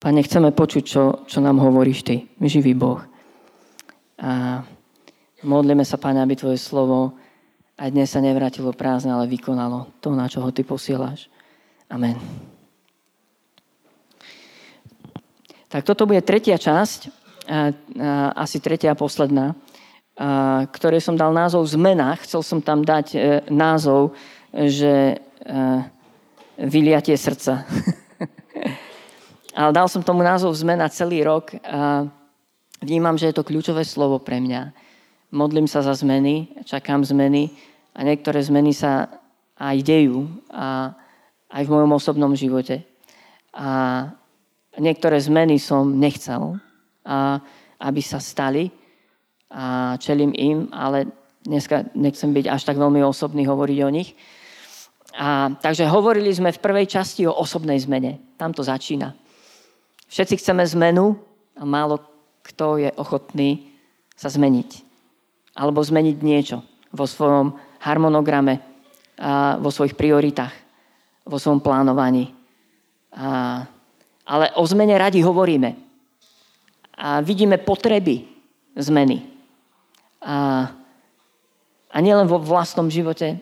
Pane, chceme počuť, čo, čo nám hovoríš Ty, živý Boh. A modlíme sa, Pane, aby Tvoje slovo aj dnes sa nevrátilo prázdne, ale vykonalo to, na čo ho Ty posielaš. Amen. Tak toto bude tretia časť, asi tretia a posledná, ktoré som dal názov Zmena. Chcel som tam dať e, názov, že e, vyliatie srdca. Ale dal som tomu názov Zmena celý rok a vnímam, že je to kľúčové slovo pre mňa. Modlím sa za zmeny, čakám zmeny a niektoré zmeny sa aj dejú a aj v mojom osobnom živote. A niektoré zmeny som nechcel, a aby sa stali a čelím im, ale dneska nechcem byť až tak veľmi osobný hovoriť o nich. A, takže hovorili sme v prvej časti o osobnej zmene. Tam to začína. Všetci chceme zmenu a málo kto je ochotný sa zmeniť. Alebo zmeniť niečo vo svojom harmonograme, a vo svojich prioritách, vo svojom plánovaní. A, ale o zmene radi hovoríme. A vidíme potreby zmeny. A, a nielen vo vlastnom živote.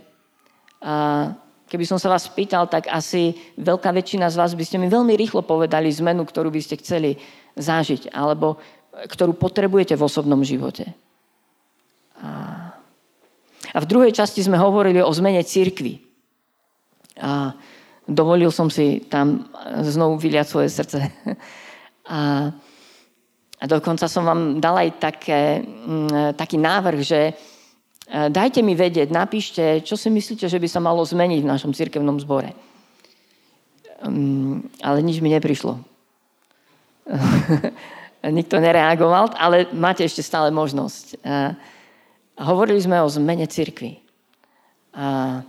A, Keby som sa vás pýtal, tak asi veľká väčšina z vás by ste mi veľmi rýchlo povedali zmenu, ktorú by ste chceli zažiť, alebo ktorú potrebujete v osobnom živote. A, a v druhej časti sme hovorili o zmene církvy. A dovolil som si tam znovu vyliať svoje srdce. A, a dokonca som vám dal aj také, taký návrh, že dajte mi vedieť, napíšte, čo si myslíte, že by sa malo zmeniť v našom cirkevnom zbore. Um, ale nič mi neprišlo. Nikto nereagoval, ale máte ešte stále možnosť. Uh, hovorili sme o zmene cirkvy. A,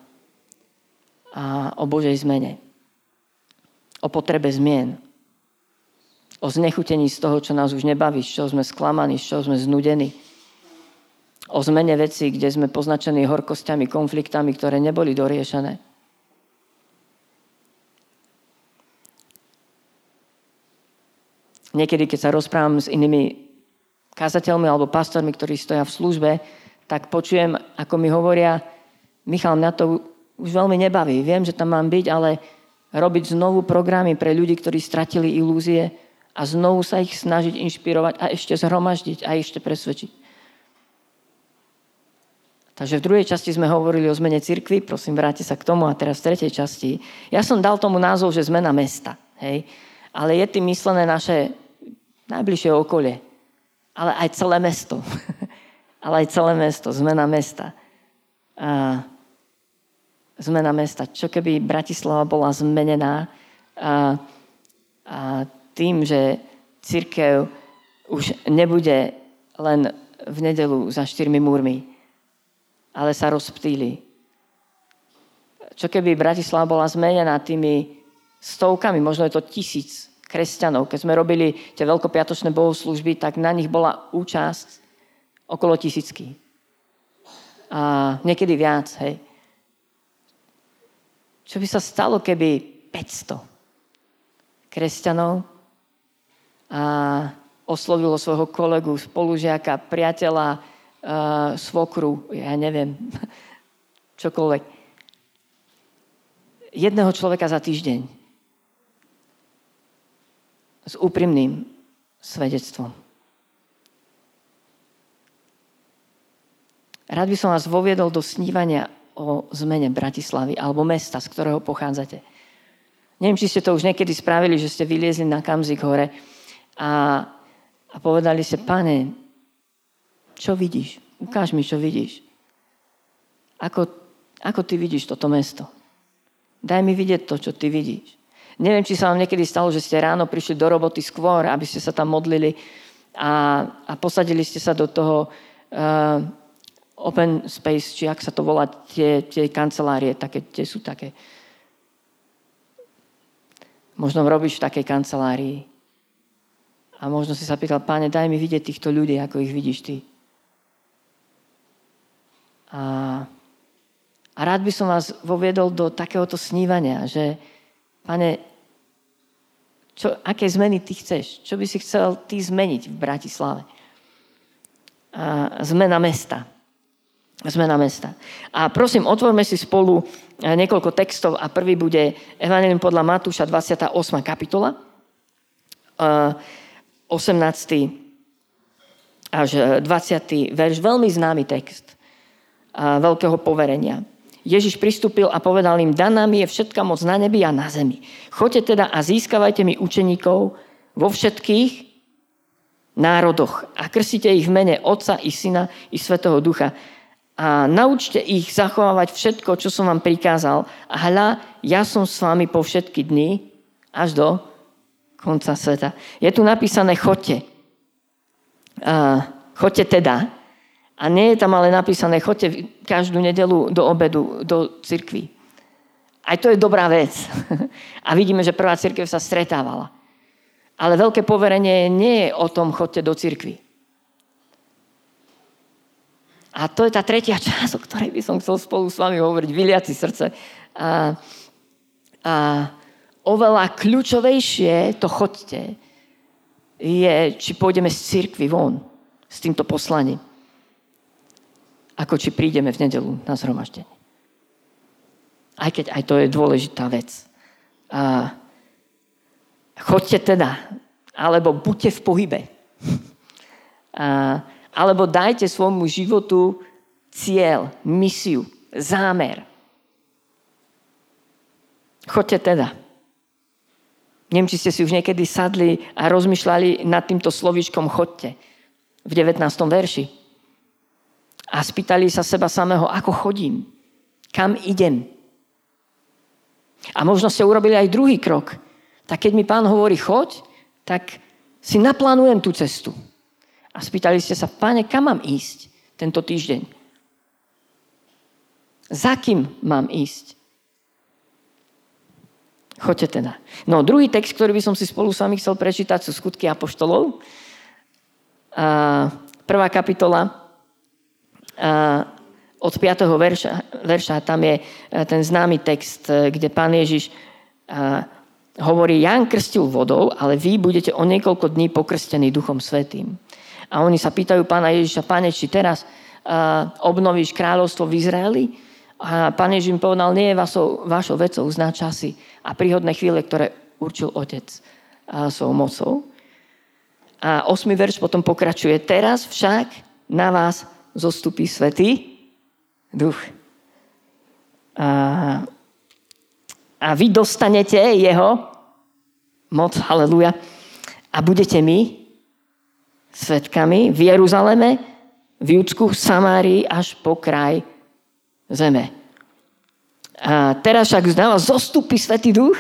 a o Božej zmene. O potrebe zmien. O znechutení z toho, čo nás už nebaví, z čoho sme sklamaní, z čoho sme znudení o zmene veci, kde sme poznačení horkosťami, konfliktami, ktoré neboli doriešené. Niekedy, keď sa rozprávam s inými kazateľmi alebo pastormi, ktorí stoja v službe, tak počujem, ako mi hovoria, Michal, mňa to už veľmi nebaví. Viem, že tam mám byť, ale robiť znovu programy pre ľudí, ktorí stratili ilúzie a znovu sa ich snažiť inšpirovať a ešte zhromaždiť a ešte presvedčiť. Takže v druhej časti sme hovorili o zmene cirkvy, prosím, vráte sa k tomu a teraz v tretej časti. Ja som dal tomu názov, že zmena mesta. Hej? Ale je tým myslené naše najbližšie okolie. Ale aj celé mesto. Ale aj celé mesto, zmena mesta. A zmena mesta. Čo keby Bratislava bola zmenená a, a tým, že církev už nebude len v nedelu za štyrmi múrmi, ale sa rozptýli. Čo keby Bratislava bola zmenená tými stovkami, možno je to tisíc kresťanov. Keď sme robili tie veľkopiatočné bohoslužby, tak na nich bola účasť okolo tisícky. A niekedy viac, hej. Čo by sa stalo, keby 500 kresťanov a oslovilo svojho kolegu, spolužiaka, priateľa, uh, svokru, ja neviem, čokoľvek. Jedného človeka za týždeň. S úprimným svedectvom. Rád by som vás voviedol do snívania o zmene Bratislavy alebo mesta, z ktorého pochádzate. Neviem, či ste to už niekedy spravili, že ste vyliezli na Kamzik hore a, a povedali ste, pane, čo vidíš? Ukáž mi, čo vidíš. Ako, ako ty vidíš toto mesto? Daj mi vidieť to, čo ty vidíš. Neviem, či sa vám niekedy stalo, že ste ráno prišli do roboty skôr, aby ste sa tam modlili a, a posadili ste sa do toho uh, open space, či ak sa to volá, tie, tie kancelárie, také, tie sú také. Možno robíš v takej kancelárii. A možno si sa pýtal, páne, daj mi vidieť týchto ľudí, ako ich vidíš ty. A, a rád by som vás voviedol do takéhoto snívania, že pane, Čo, aké zmeny ty chceš? Čo by si chcel ty zmeniť v Bratislave? A zmena mesta. Zmena mesta. A prosím, otvorme si spolu eh, niekoľko textov a prvý bude Evangelium podľa Matúša 28. kapitola. 18. Eh, až 20. verš, veľmi známy text eh, veľkého poverenia. Ježiš pristúpil a povedal im, daná mi je všetka moc na nebi a na zemi. Choďte teda a získavajte mi učeníkov vo všetkých národoch a krstite ich v mene Otca i Syna i Svetého Ducha a naučte ich zachovávať všetko, čo som vám prikázal a hľa, ja som s vami po všetky dni až do konca sveta. Je tu napísané chodte. Uh, chodte teda. A nie je tam ale napísané, chodte každú nedelu do obedu, do cirkvi. Aj to je dobrá vec. A vidíme, že prvá cirkev sa stretávala. Ale veľké poverenie nie je o tom, chodte do cirkvi. A to je tá tretia časť, o ktorej by som chcel spolu s vami hovoriť, vyliaci srdce. A, a oveľa kľúčovejšie to chodte je, či pôjdeme z cirkvi von s týmto poslaním ako či prídeme v nedelu na zhromaždenie. Aj keď aj to je dôležitá vec. A chodte teda, alebo buďte v pohybe. A, alebo dajte svojmu životu cieľ, misiu, zámer. Chodte teda. Neviem, či ste si už niekedy sadli a rozmýšľali nad týmto slovíčkom chodte v 19. verši a spýtali sa seba samého, ako chodím, kam idem. A možno ste urobili aj druhý krok. Tak keď mi pán hovorí choď, tak si naplánujem tú cestu. A spýtali ste sa, páne, kam mám ísť tento týždeň? Za kým mám ísť? Choďte teda. No, druhý text, ktorý by som si spolu s vami chcel prečítať, sú skutky apoštolov. A prvá kapitola, od 5. verša, verša, tam je e, ten známy text, e, kde pán Ježiš hovorí, Jan krstil vodou, ale vy budete o niekoľko dní pokrstení Duchom Svetým. A oni sa pýtajú pána Ježiša, páne, či teraz obnovíš kráľovstvo v Izraeli? A pán Ježiš im povedal, nie je vašou, vašou vecou uzná časy a príhodné chvíle, ktoré určil Otec svojou mocou. A osmi verš potom pokračuje. Teraz však na vás zostupí Svetý Duch. A, a vy dostanete jeho moc, haleluja, a budete my svetkami v Jeruzaleme, v Judsku, v Samárii až po kraj zeme. A teraz však z vás zostupí Svetý Duch,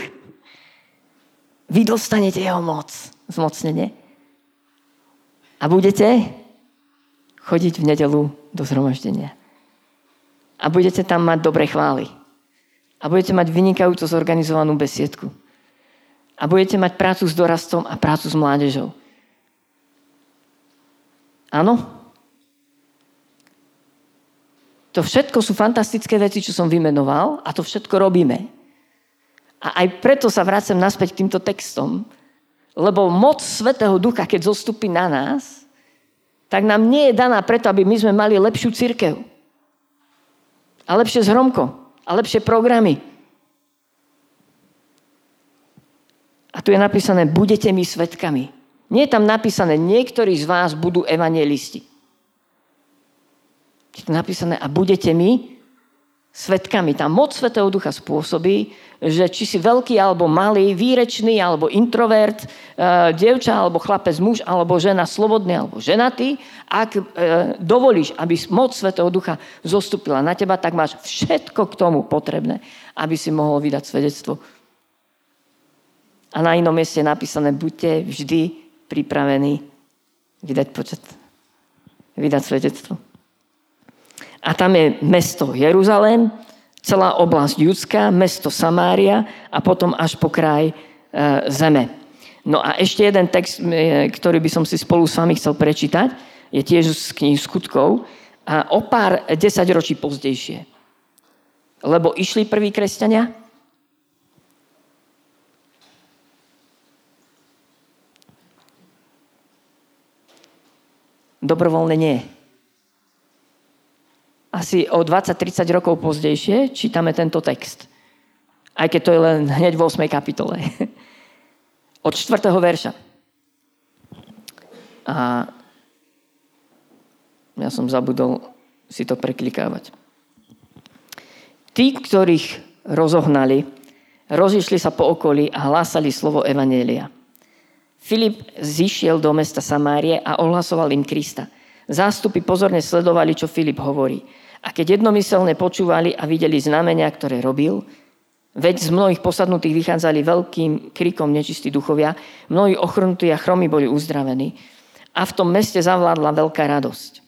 vy dostanete jeho moc, zmocnenie. A budete chodiť v nedelu do zhromaždenia. A budete tam mať dobre chvály. A budete mať vynikajúco zorganizovanú besiedku. A budete mať prácu s dorastom a prácu s mládežou. Áno? To všetko sú fantastické veci, čo som vymenoval a to všetko robíme. A aj preto sa vracem naspäť k týmto textom, lebo moc Svetého Ducha, keď zostupí na nás, tak nám nie je daná preto, aby my sme mali lepšiu církev. A lepšie zhromko. A lepšie programy. A tu je napísané, budete mi svetkami. Nie je tam napísané, niektorí z vás budú evangelisti. Je tam napísané, a budete mi svetkami. Tá moc Svetého Ducha spôsobí, že či si veľký alebo malý, výrečný alebo introvert, e, dievča alebo chlapec, muž alebo žena, slobodný alebo ženatý, ak e, dovolíš, aby moc Svetého Ducha zostúpila na teba, tak máš všetko k tomu potrebné, aby si mohol vydať svedectvo. A na inom mieste je napísané, buďte vždy pripravení vydať počet, vydať svedectvo. A tam je mesto Jeruzalém, celá oblasť Judská, mesto Samária a potom až po kraj e, zeme. No a ešte jeden text, e, ktorý by som si spolu s vami chcel prečítať, je tiež z knihy skutkov a o pár desaťročí pozdejšie. Lebo išli prví kresťania, dobrovoľne nie. Asi o 20-30 rokov pozdejšie čítame tento text. Aj keď to je len hneď v 8. kapitole. Od 4. verša. A ja som zabudol si to preklikávať. Tí, ktorých rozohnali, rozišli sa po okolí a hlásali slovo Evanielia. Filip zišiel do mesta Samárie a ohlasoval im Krista. Zástupy pozorne sledovali, čo Filip hovorí. A keď jednomyselne počúvali a videli znamenia, ktoré robil, veď z mnohých posadnutých vychádzali veľkým krikom nečistí duchovia, mnohí ochrnutí a chromy boli uzdravení a v tom meste zavládla veľká radosť.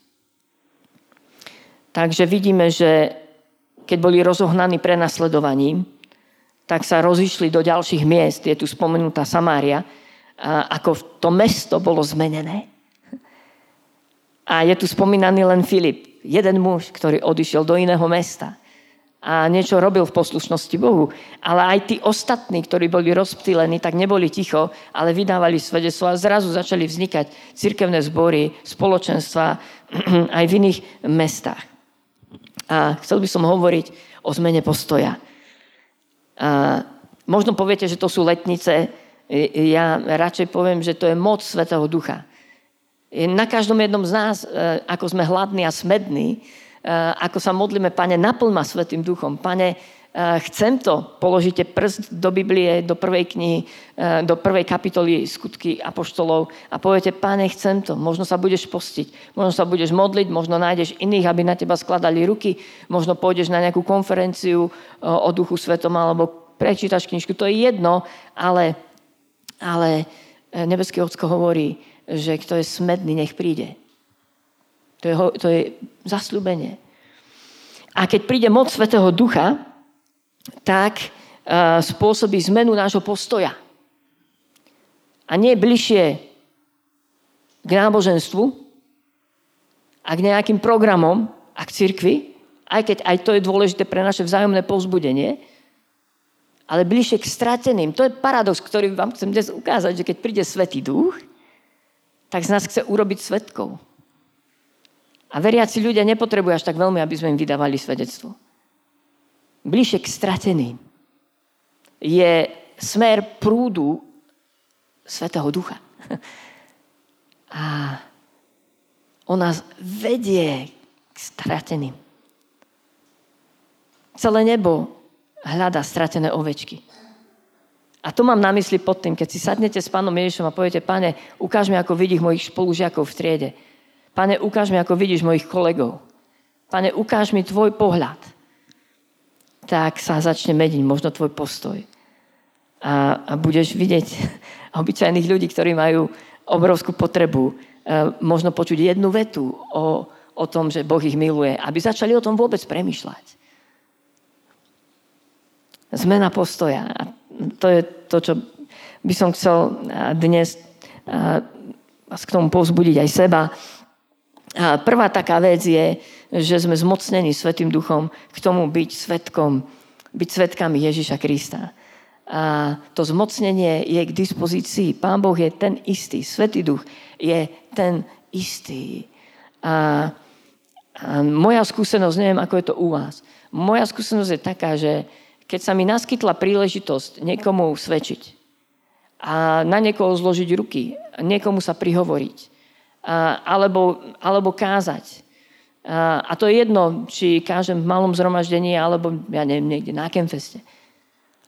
Takže vidíme, že keď boli rozohnaní prenasledovaním, tak sa rozišli do ďalších miest. Je tu spomenutá Samária, ako to mesto bolo zmenené. A je tu spomínaný len Filip, jeden muž, ktorý odišiel do iného mesta a niečo robil v poslušnosti Bohu. Ale aj tí ostatní, ktorí boli rozptýlení, tak neboli ticho, ale vydávali svedectvo a zrazu začali vznikať cirkevné zbory, spoločenstva aj v iných mestách. A chcel by som hovoriť o zmene postoja. A možno poviete, že to sú letnice, ja radšej poviem, že to je moc Svetého Ducha. Na každom jednom z nás, e, ako sme hladní a smední, e, ako sa modlíme, Pane, naplň ma Svetým Duchom. Pane, e, chcem to. Položíte prst do Biblie, do prvej knihy, do prvej kapitoly skutky apoštolov a poviete, Pane, chcem to. Možno sa budeš postiť, možno sa budeš modliť, možno nájdeš iných, aby na teba skladali ruky, možno pôjdeš na nejakú konferenciu o Duchu Svetom alebo prečítaš knižku. To je jedno, ale ale nebeský Ocko hovorí, že kto je smedný, nech príde. To je, to je zasľúbenie. A keď príde moc Svetého Ducha, tak uh, spôsobí zmenu nášho postoja. A nie bližšie k náboženstvu a k nejakým programom a k cirkvi, aj keď aj to je dôležité pre naše vzájomné povzbudenie, ale bližšie k strateným. To je paradox, ktorý vám chcem dnes ukázať, že keď príde Svetý Duch, tak z nás chce urobiť svetkov. A veriaci ľudia nepotrebujú až tak veľmi, aby sme im vydávali svedectvo. Bližšie k strateným je smer prúdu Svetého Ducha. A on nás vedie k strateným. Celé nebo hľada stratené ovečky. A to mám na mysli pod tým, keď si sadnete s pánom Ježišom a poviete, pane, ukáž mi, ako vidíš mojich spolužiakov v triede. Pane, ukáž mi, ako vidíš mojich kolegov. Pane, ukáž mi tvoj pohľad. Tak sa začne meniť možno tvoj postoj. A, a budeš vidieť obyčajných ľudí, ktorí majú obrovskú potrebu e, možno počuť jednu vetu o, o tom, že Boh ich miluje, aby začali o tom vôbec premyšľať. Zmena postoja. A to je to, čo by som chcel dnes vás k tomu povzbudiť aj seba. Prvá taká vec je, že sme zmocnení Svetým duchom k tomu byť svetkom, byť svetkami Ježiša Krista. A to zmocnenie je k dispozícii. Pán Boh je ten istý. Svetý duch je ten istý. A, a moja skúsenosť, neviem, ako je to u vás. Moja skúsenosť je taká, že keď sa mi naskytla príležitosť niekomu svedčiť a na niekoho zložiť ruky, niekomu sa prihovoriť, a, alebo, alebo kázať. A, a to je jedno, či kážem v malom zhromaždení, alebo ja neviem, niekde na Kemfeste.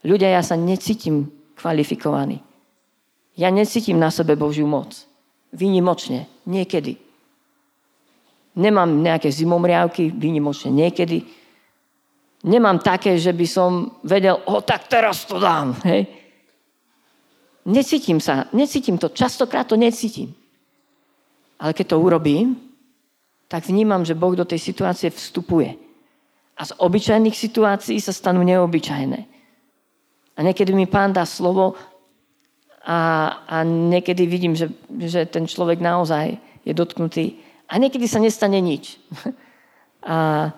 Ľudia, ja sa necítim kvalifikovaný. Ja necítim na sebe Božiu moc. Výnimočne. Niekedy. Nemám nejaké zimomriavky, výnimočne niekedy nemám také, že by som vedel, o tak teraz to dám. Hej. Necítim sa, necítim to, častokrát to necítim. Ale keď to urobím, tak vnímam, že Boh do tej situácie vstupuje. A z obyčajných situácií sa stanú neobyčajné. A niekedy mi pán dá slovo a, a niekedy vidím, že, že ten človek naozaj je dotknutý. A niekedy sa nestane nič. a,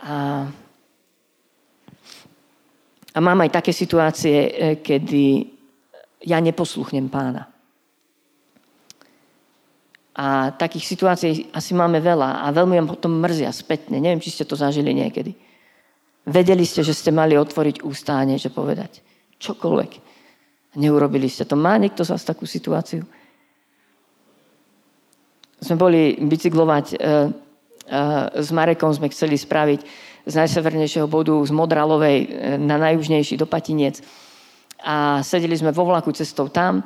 a a mám aj také situácie, e, kedy ja neposluchnem pána. A takých situácií asi máme veľa a veľmi vám potom mrzia spätne. Neviem, či ste to zažili niekedy. Vedeli ste, že ste mali otvoriť ústa a niečo povedať. Čokoľvek. Neurobili ste to. Má niekto z vás takú situáciu? Sme boli bicyklovať e, e, s Marekom, sme chceli spraviť z najsevernejšieho bodu z Modralovej e, na najjužnejší do Patinec. A sedeli sme vo vlaku cestou tam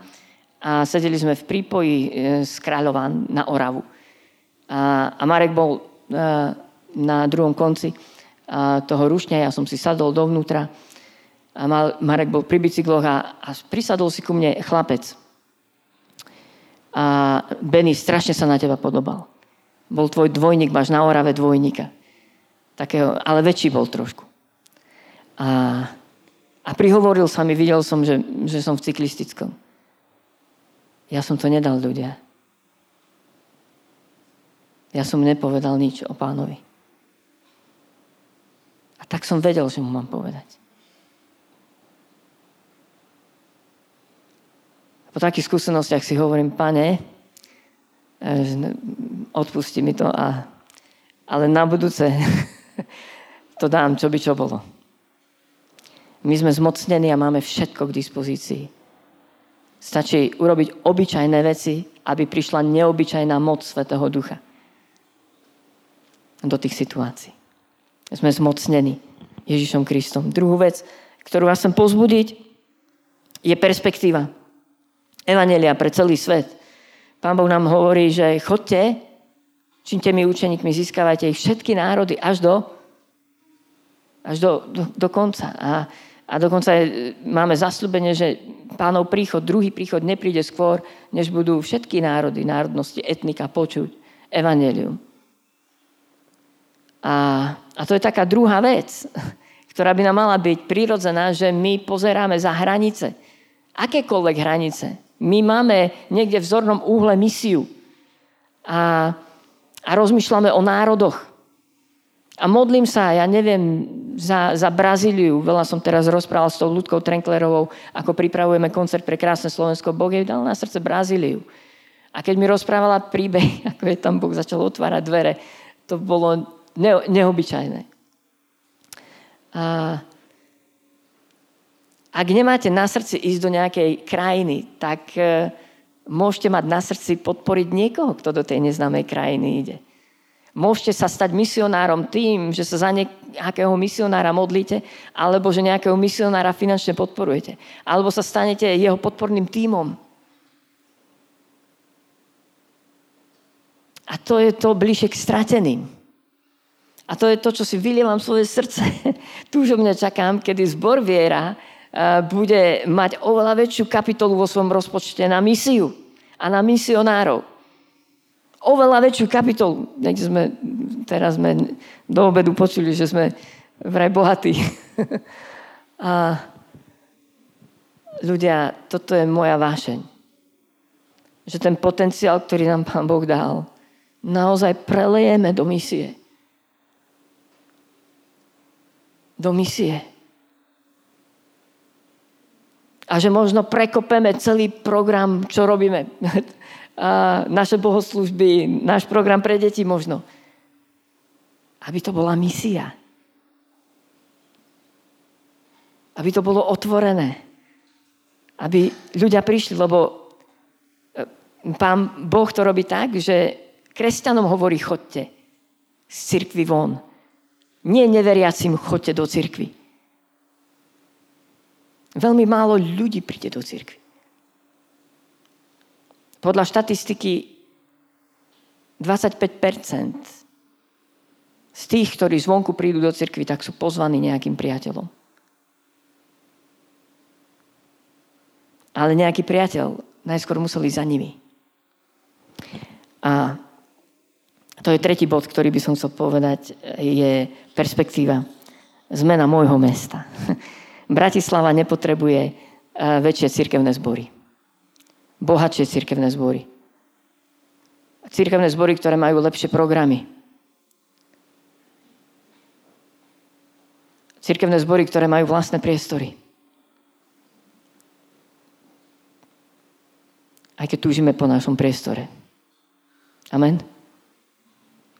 a sedeli sme v prípoji e, z Kráľova na Oravu. A, a Marek bol e, na druhom konci toho rušňa, ja som si sadol dovnútra a mal, Marek bol pri bicykloch a, a prisadol si ku mne chlapec. A Benny, strašne sa na teba podobal. Bol tvoj dvojník, máš na Orave dvojníka. Takého, ale väčší bol trošku. A, a prihovoril sa mi, videl som, že, že som v cyklistickom. Ja som to nedal ľudia. Ja som nepovedal nič o pánovi. A tak som vedel, že mu mám povedať. Po takých skúsenostiach si hovorím, pane, eh, odpusti mi to, a, ale na budúce to dám, čo by čo bolo. My sme zmocnení a máme všetko k dispozícii. Stačí urobiť obyčajné veci, aby prišla neobyčajná moc Svetého Ducha do tých situácií. Sme zmocnení Ježišom Kristom. Druhú vec, ktorú vás chcem pozbudiť, je perspektíva. Evanelia pre celý svet. Pán Boh nám hovorí, že chodte, činte mi učeníkmi, získavajte ich všetky národy až do, až do, do, do konca. A a dokonca je, máme zasľubenie, že pánov príchod, druhý príchod nepríde skôr, než budú všetky národy, národnosti, etnika počuť evanelium. A, a to je taká druhá vec, ktorá by nám mala byť prirodzená, že my pozeráme za hranice. Akékoľvek hranice. My máme niekde v zornom úhle misiu. A, a rozmýšľame o národoch. A modlím sa, ja neviem, za, za Brazíliu. Veľa som teraz rozprával s tou Ľudkou Trenklerovou, ako pripravujeme koncert pre krásne Slovensko. Boh jej dal na srdce Brazíliu. A keď mi rozprávala príbeh, ako je tam Boh začal otvárať dvere, to bolo ne, neobyčajné. A ak nemáte na srdci ísť do nejakej krajiny, tak e, môžete mať na srdci podporiť niekoho, kto do tej neznámej krajiny ide. Môžete sa stať misionárom tým, že sa za nejakého misionára modlíte, alebo že nejakého misionára finančne podporujete. Alebo sa stanete jeho podporným tímom. A to je to bližšie k strateným. A to je to, čo si vylievam svoje srdce. Túžobne čakám, kedy zbor viera bude mať oveľa väčšiu kapitolu vo svojom rozpočte na misiu a na misionárov oveľa väčšiu kapitolu. Niekde sme, teraz sme do obedu počuli, že sme vraj bohatí. A ľudia, toto je moja vášeň. Že ten potenciál, ktorý nám Pán Boh dal, naozaj prelejeme do misie. Do misie. A že možno prekopeme celý program, čo robíme naše bohoslužby, náš program pre deti možno. Aby to bola misia. Aby to bolo otvorené. Aby ľudia prišli, lebo e, pán Boh to robí tak, že kresťanom hovorí chodte z cirkvy von. Nie neveriacim chodte do cirkvy. Veľmi málo ľudí príde do cirkvy. Podľa štatistiky 25% z tých, ktorí zvonku prídu do cirkvi, tak sú pozvaní nejakým priateľom. Ale nejaký priateľ najskôr musel ísť za nimi. A to je tretí bod, ktorý by som chcel povedať, je perspektíva. Zmena môjho mesta. Bratislava nepotrebuje eh, väčšie cirkevné zbory bohatšie cirkevné zbory. Cirkevné zbory, ktoré majú lepšie programy. Cirkevné zbory, ktoré majú vlastné priestory. Aj keď túžime po našom priestore. Amen.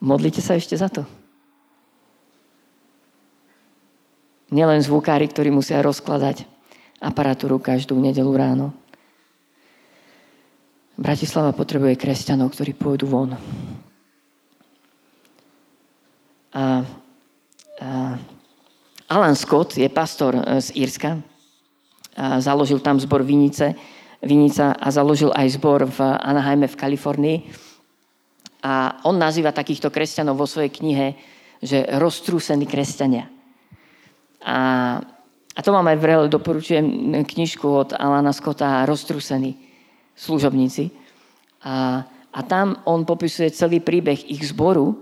Modlite sa ešte za to. Nielen zvukári, ktorí musia rozkladať aparatúru každú nedelu ráno. Bratislava potrebuje kresťanov, ktorí pôjdu von. A, a Alan Scott je pastor e, z Írska. A založil tam zbor Vinice, Vinica a založil aj zbor v Anaheime v Kalifornii. A on nazýva takýchto kresťanov vo svojej knihe, že roztrúsení kresťania. A, a to mám aj v doporučujem knižku od Alana Scotta Roztrúsení služobníci. A, a tam on popisuje celý príbeh ich zboru,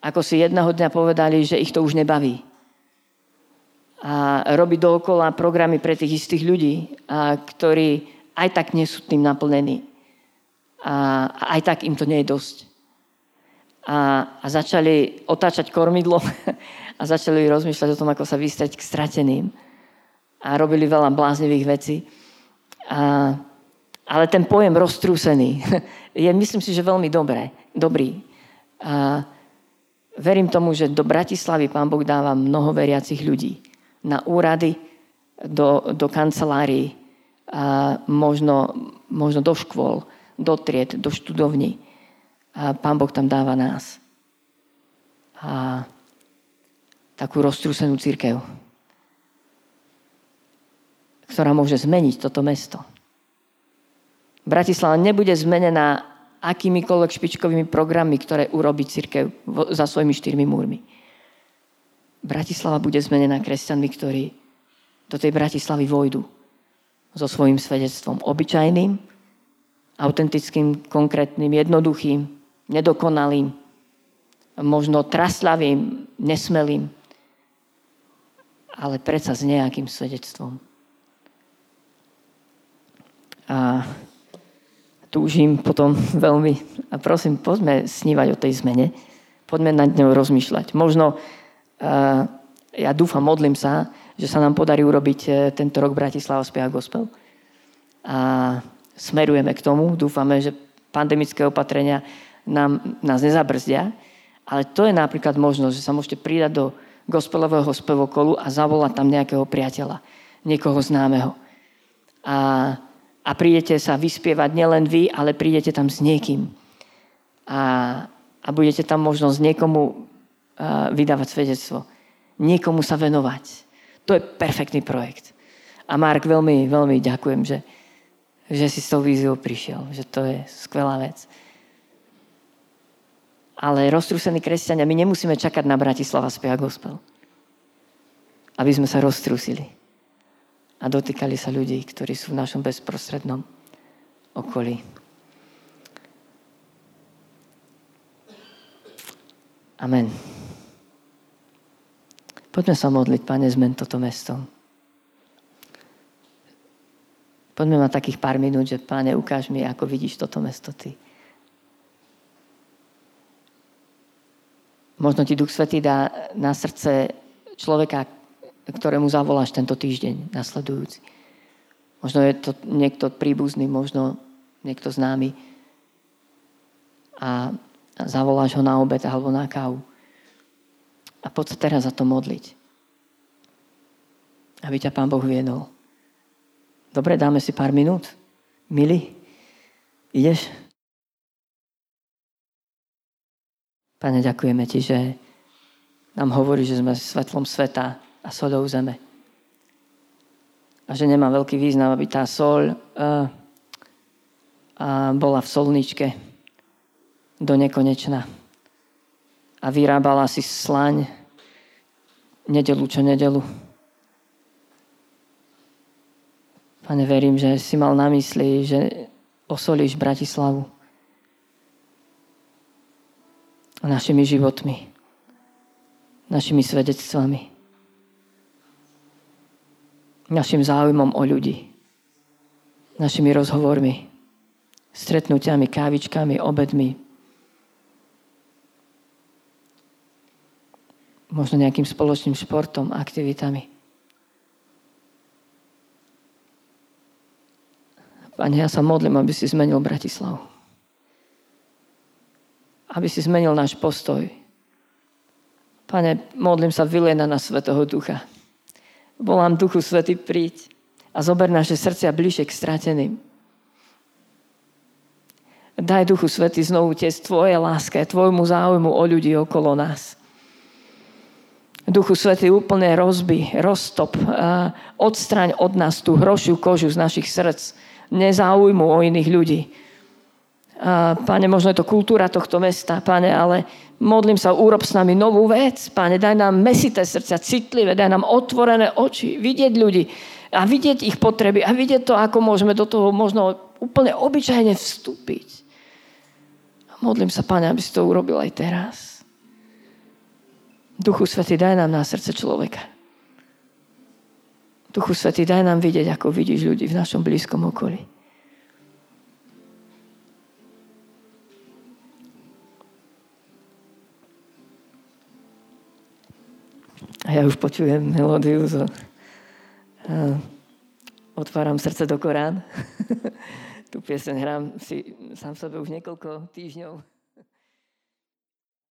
ako si jedného dňa povedali, že ich to už nebaví. A robí dookola programy pre tých istých ľudí, a ktorí aj tak nie sú tým naplnení. A, a aj tak im to nie je dosť. A, a začali otáčať kormidlo a začali rozmýšľať o tom, ako sa vystať k strateným. A robili veľa bláznivých vecí. A, ale ten pojem roztrúsený je, myslím si, že veľmi dobré, dobrý. A, verím tomu, že do Bratislavy Pán Boh dáva mnoho veriacich ľudí. Na úrady, do, do kancelárií, a možno, možno do škôl, do tried, do študovní. A Pán Boh tam dáva nás. A takú roztrúsenú církev, ktorá môže zmeniť toto mesto. Bratislava nebude zmenená akýmikoľvek špičkovými programy, ktoré urobí církev za svojimi štyrmi múrmi. Bratislava bude zmenená kresťanmi, ktorí do tej Bratislavy vojdu so svojím svedectvom. Obyčajným, autentickým, konkrétnym, jednoduchým, nedokonalým, možno traslavým, nesmelým, ale predsa s nejakým svedectvom. A túžim potom veľmi a prosím, poďme snívať o tej zmene. Poďme nad ňou rozmýšľať. Možno, uh, ja dúfam, modlím sa, že sa nám podarí urobiť uh, tento rok Bratislava Spia Gospel. A smerujeme k tomu. Dúfame, že pandemické opatrenia nám, nás nezabrzdia. Ale to je napríklad možnosť, že sa môžete pridať do gospelového spevokolu a zavolať tam nejakého priateľa, niekoho známeho. A a prídete sa vyspievať nielen vy, ale prídete tam s niekým. A, a budete tam možno s niekomu vydávať svedectvo. Niekomu sa venovať. To je perfektný projekt. A Mark, veľmi, veľmi ďakujem, že, že si s tou víziou prišiel. Že to je skvelá vec. Ale roztrúsení kresťania, my nemusíme čakať na Bratislava Spia Gospel. Aby sme sa roztrúsili a dotýkali sa ľudí, ktorí sú v našom bezprostrednom okolí. Amen. Poďme sa modliť, Pane, zmen toto mesto. Poďme mať takých pár minút, že Pane, ukáž mi, ako vidíš toto mesto Ty. Možno Ti Duch Svetý dá na srdce človeka, ktorému zavoláš tento týždeň nasledujúci. Možno je to niekto príbuzný, možno niekto známy a zavoláš ho na obed alebo na kávu. A poď sa teraz za to modliť. Aby ťa Pán Boh viedol. Dobre, dáme si pár minút. Mili, ideš? Pane, ďakujeme Ti, že nám hovorí, že sme svetlom sveta a solou zeme. A že nemá veľký význam, aby tá sol uh, uh, bola v solničke do nekonečna. A vyrábala si slaň nedelu čo nedelu. Pane, verím, že si mal na mysli, že osolíš Bratislavu našimi životmi, našimi svedectvami našim záujmom o ľudí, našimi rozhovormi, stretnutiami, kávičkami, obedmi, možno nejakým spoločným športom, aktivitami. Pane, ja sa modlím, aby si zmenil Bratislavu. Aby si zmenil náš postoj. Pane, modlím sa, vylena na Svetého Ducha. Volám Duchu Svety, príď a zober naše srdcia bližšie k strateným. Daj Duchu Svety znovu tie tvoje láske, tvojmu záujmu o ľudí okolo nás. Duchu Svety úplne rozby, roztop, odstraň od nás tú hrošiu kožu z našich srdc, nezáujmu o iných ľudí. Pane, možno je to kultúra tohto mesta, pane, ale modlím sa, urob s nami novú vec. Pane, daj nám mesité srdcia, citlivé, daj nám otvorené oči, vidieť ľudí a vidieť ich potreby a vidieť to, ako môžeme do toho možno úplne obyčajne vstúpiť. A modlím sa, pane, aby si to urobil aj teraz. Duchu Svety, daj nám na srdce človeka. Duchu Svety, daj nám vidieť, ako vidíš ľudí v našom blízkom okolí. A ja už počujem melódiu zo... A otváram srdce do Korán. tu piesen hrám si sám sebe už niekoľko týždňov.